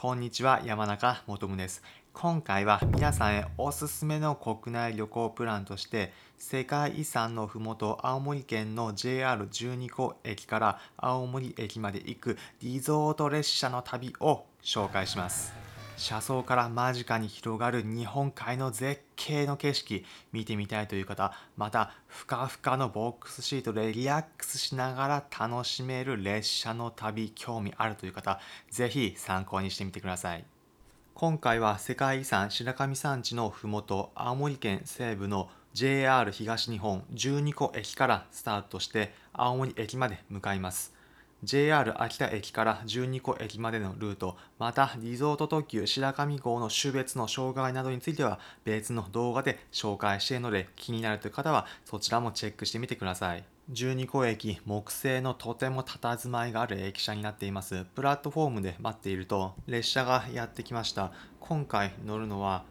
こんにちは、山中もとむです。今回は皆さんへおすすめの国内旅行プランとして、世界遺産のふもと青森県の JR12 個駅から青森駅まで行くリゾート列車の旅を紹介します。車窓から間近に広がる日本海の絶景の景色見てみたいという方またふかふかのボックスシートでリラックスしながら楽しめる列車の旅興味あるという方ぜひ参考にしてみてください。今回は世界遺産白神山地のふもと青森県西部の JR 東日本12個駅からスタートして青森駅まで向かいます。JR 秋田駅から12個駅までのルート、またリゾート特急白神号の種別の障害などについては別の動画で紹介しているので気になるという方はそちらもチェックしてみてください。12個駅、木製のとても佇まいがある駅舎になっています。プラットフォームで待っていると列車がやってきました。今回乗るのは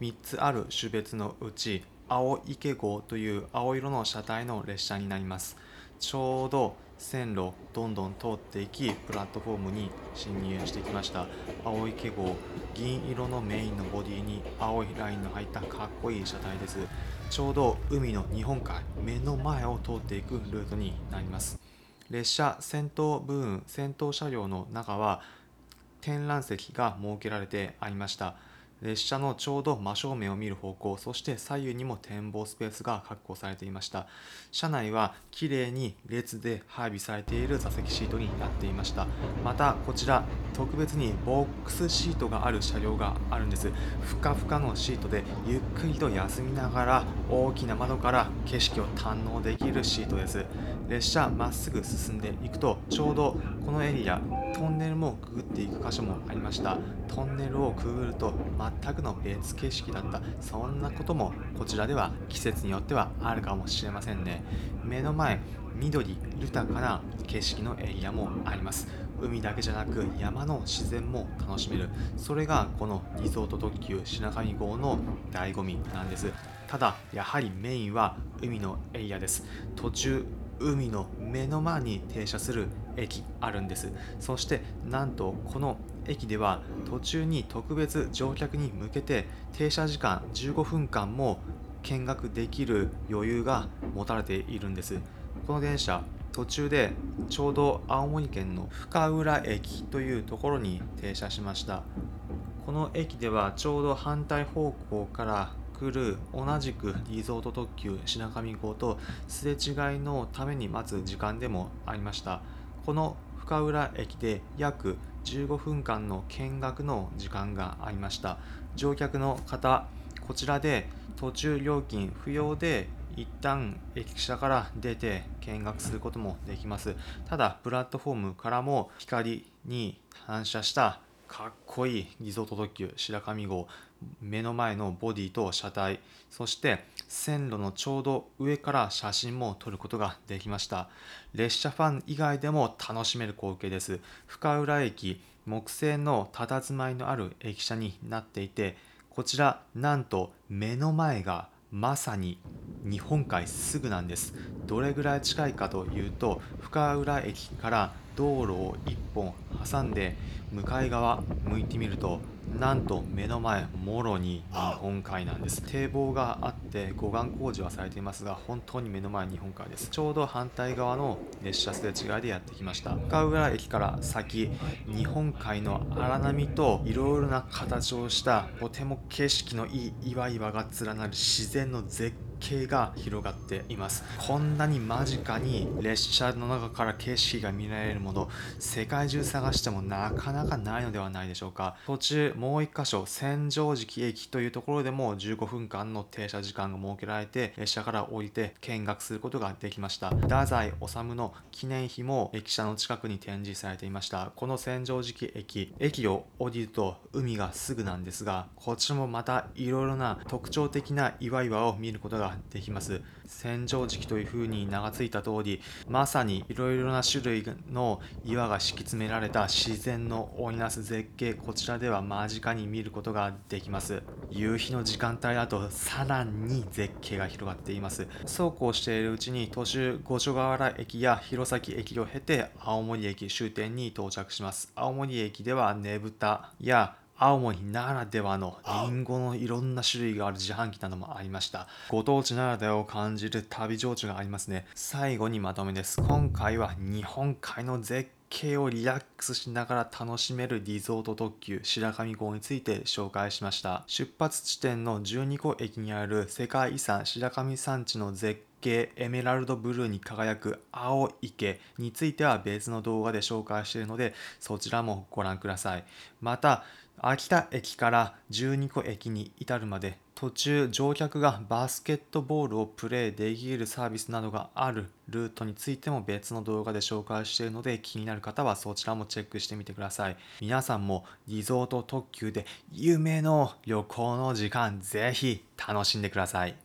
3つある種別のうち青池号という青色の車体の列車になります。ちょうど線路どんどん通っていきプラットフォームに進入してきました。青池号銀色のメインのボディに青いラインの入ったかっこいい車体です。ちょうど海の日本海目の前を通っていくルートになります。列車先頭部分先頭車両の中は展覧席が設けられてありました。列車のちょうど真正面を見る方向そして左右にも展望スペースが確保されていました。車内はきれいに列で配備されている座席シートになっていました。またこちら特別にボックスシートがある車両があるんです。ふかふかのシートでゆっくりと休みながら大きな窓から景色を堪能できるシートです。列車まっすぐ進んでいくとちょうどこのエリアトンネルもくぐっていく箇所もありました。トンネルをくぐると全くの別景色だった。そんなこともこちらでは季節によってはあるかもしれませんね。目の前緑豊かな景色のエリアもあります。海だけじゃなく山の自然も楽しめる。それがこのリゾート特急白神号の醍醐味なんです。ただやはりメインは海のエリアです。途中海の目の前に停車する駅あるんです。そしてなんとこの駅では途中に特別乗客に向けて停車時間15分間も見学できる余裕が持たれているんです。この電車途中でちょうど青森県の深浦駅というところに停車しました。この駅ではちょうど反対方向から来る同じくリゾート特急品上号とすれ違いのために待つ時間でもありました。この深浦駅で約15分間の見学の時間がありました。乗客の方こちらで途中料金不要で一旦駅舎から出て見学することもできます。ただプラットフォームからも光に反射したかっこいいリゾート特急白神号目の前のボディと車体そして線路のちょうど上から写真も撮ることができました。列車ファン以外でも楽しめる光景です。深浦駅木製の佇まいのある駅舎になっていてこちらなんと目の前がまさに日本海すぐなんです。どれぐらい近いかというと深浦駅から道路を1本挟んで向かい側向いてみるとなんと目の前もろに日本海なんです。堤防があって護岸工事はされていますが本当に目の前日本海です。ちょうど反対側の列車すれ違いでやってきました。深浦駅から先日本海の荒波といろいろな形をしたとても景色のいい岩々が連なる自然の絶景が広がっています。こんなに間近に列車の中から景色が見られるもの世界中探してもなかなかないのではないでしょうか。途中もう1箇所千畳敷駅というところでも15分間の停車時間が設けられて列車から降りて見学することができました。太宰治の記念碑も駅舎の近くに展示されていました。この千畳敷駅駅を降りると海がすぐなんですがこちらもまたいろいろな特徴的な岩々を見ることがができます。扇状時期というふうに名が付いた通り、まさにいろいろな種類の岩が敷き詰められた自然の織りなす絶景、こちらでは間近に見ることができます。夕日の時間帯だとさらに絶景が広がっています。そうこうしているうちに途中五所川原駅や弘前駅を経て青森駅終点に到着します。青森駅ではねぶたや青森ならではのりんごのいろんな種類がある自販機などもありました。ご当地ならではを感じる旅情緒がありますね。最後にまとめです。今回は日本海の絶景をリラックスしながら楽しめるリゾート特急白神号について紹介しました。出発地点の12個駅にある世界遺産白神山地の絶景エメラルドブルーに輝く青池については別の動画で紹介しているのでそちらもご覧ください。また秋田駅から12個駅に至るまで途中乗客がバスケットボールをプレイできるサービスなどがあるルートについても別の動画で紹介しているので気になる方はそちらもチェックしてみてください。皆さんもリゾート特急で夢の旅行の時間ぜひ楽しんでください。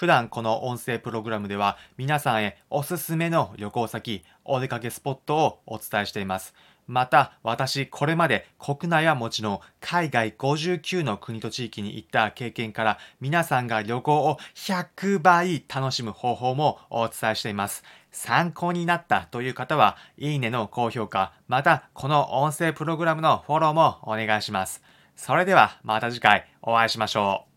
普段この音声プログラムでは皆さんへおすすめの旅行先、お出かけスポットをお伝えしています。また、私、これまで国内はもちろん、海外59の国と地域に行った経験から、皆さんが旅行を100倍楽しむ方法もお伝えしています。参考になったという方は、いいねの高評価、また、この音声プログラムのフォローもお願いします。それでは、また次回お会いしましょう。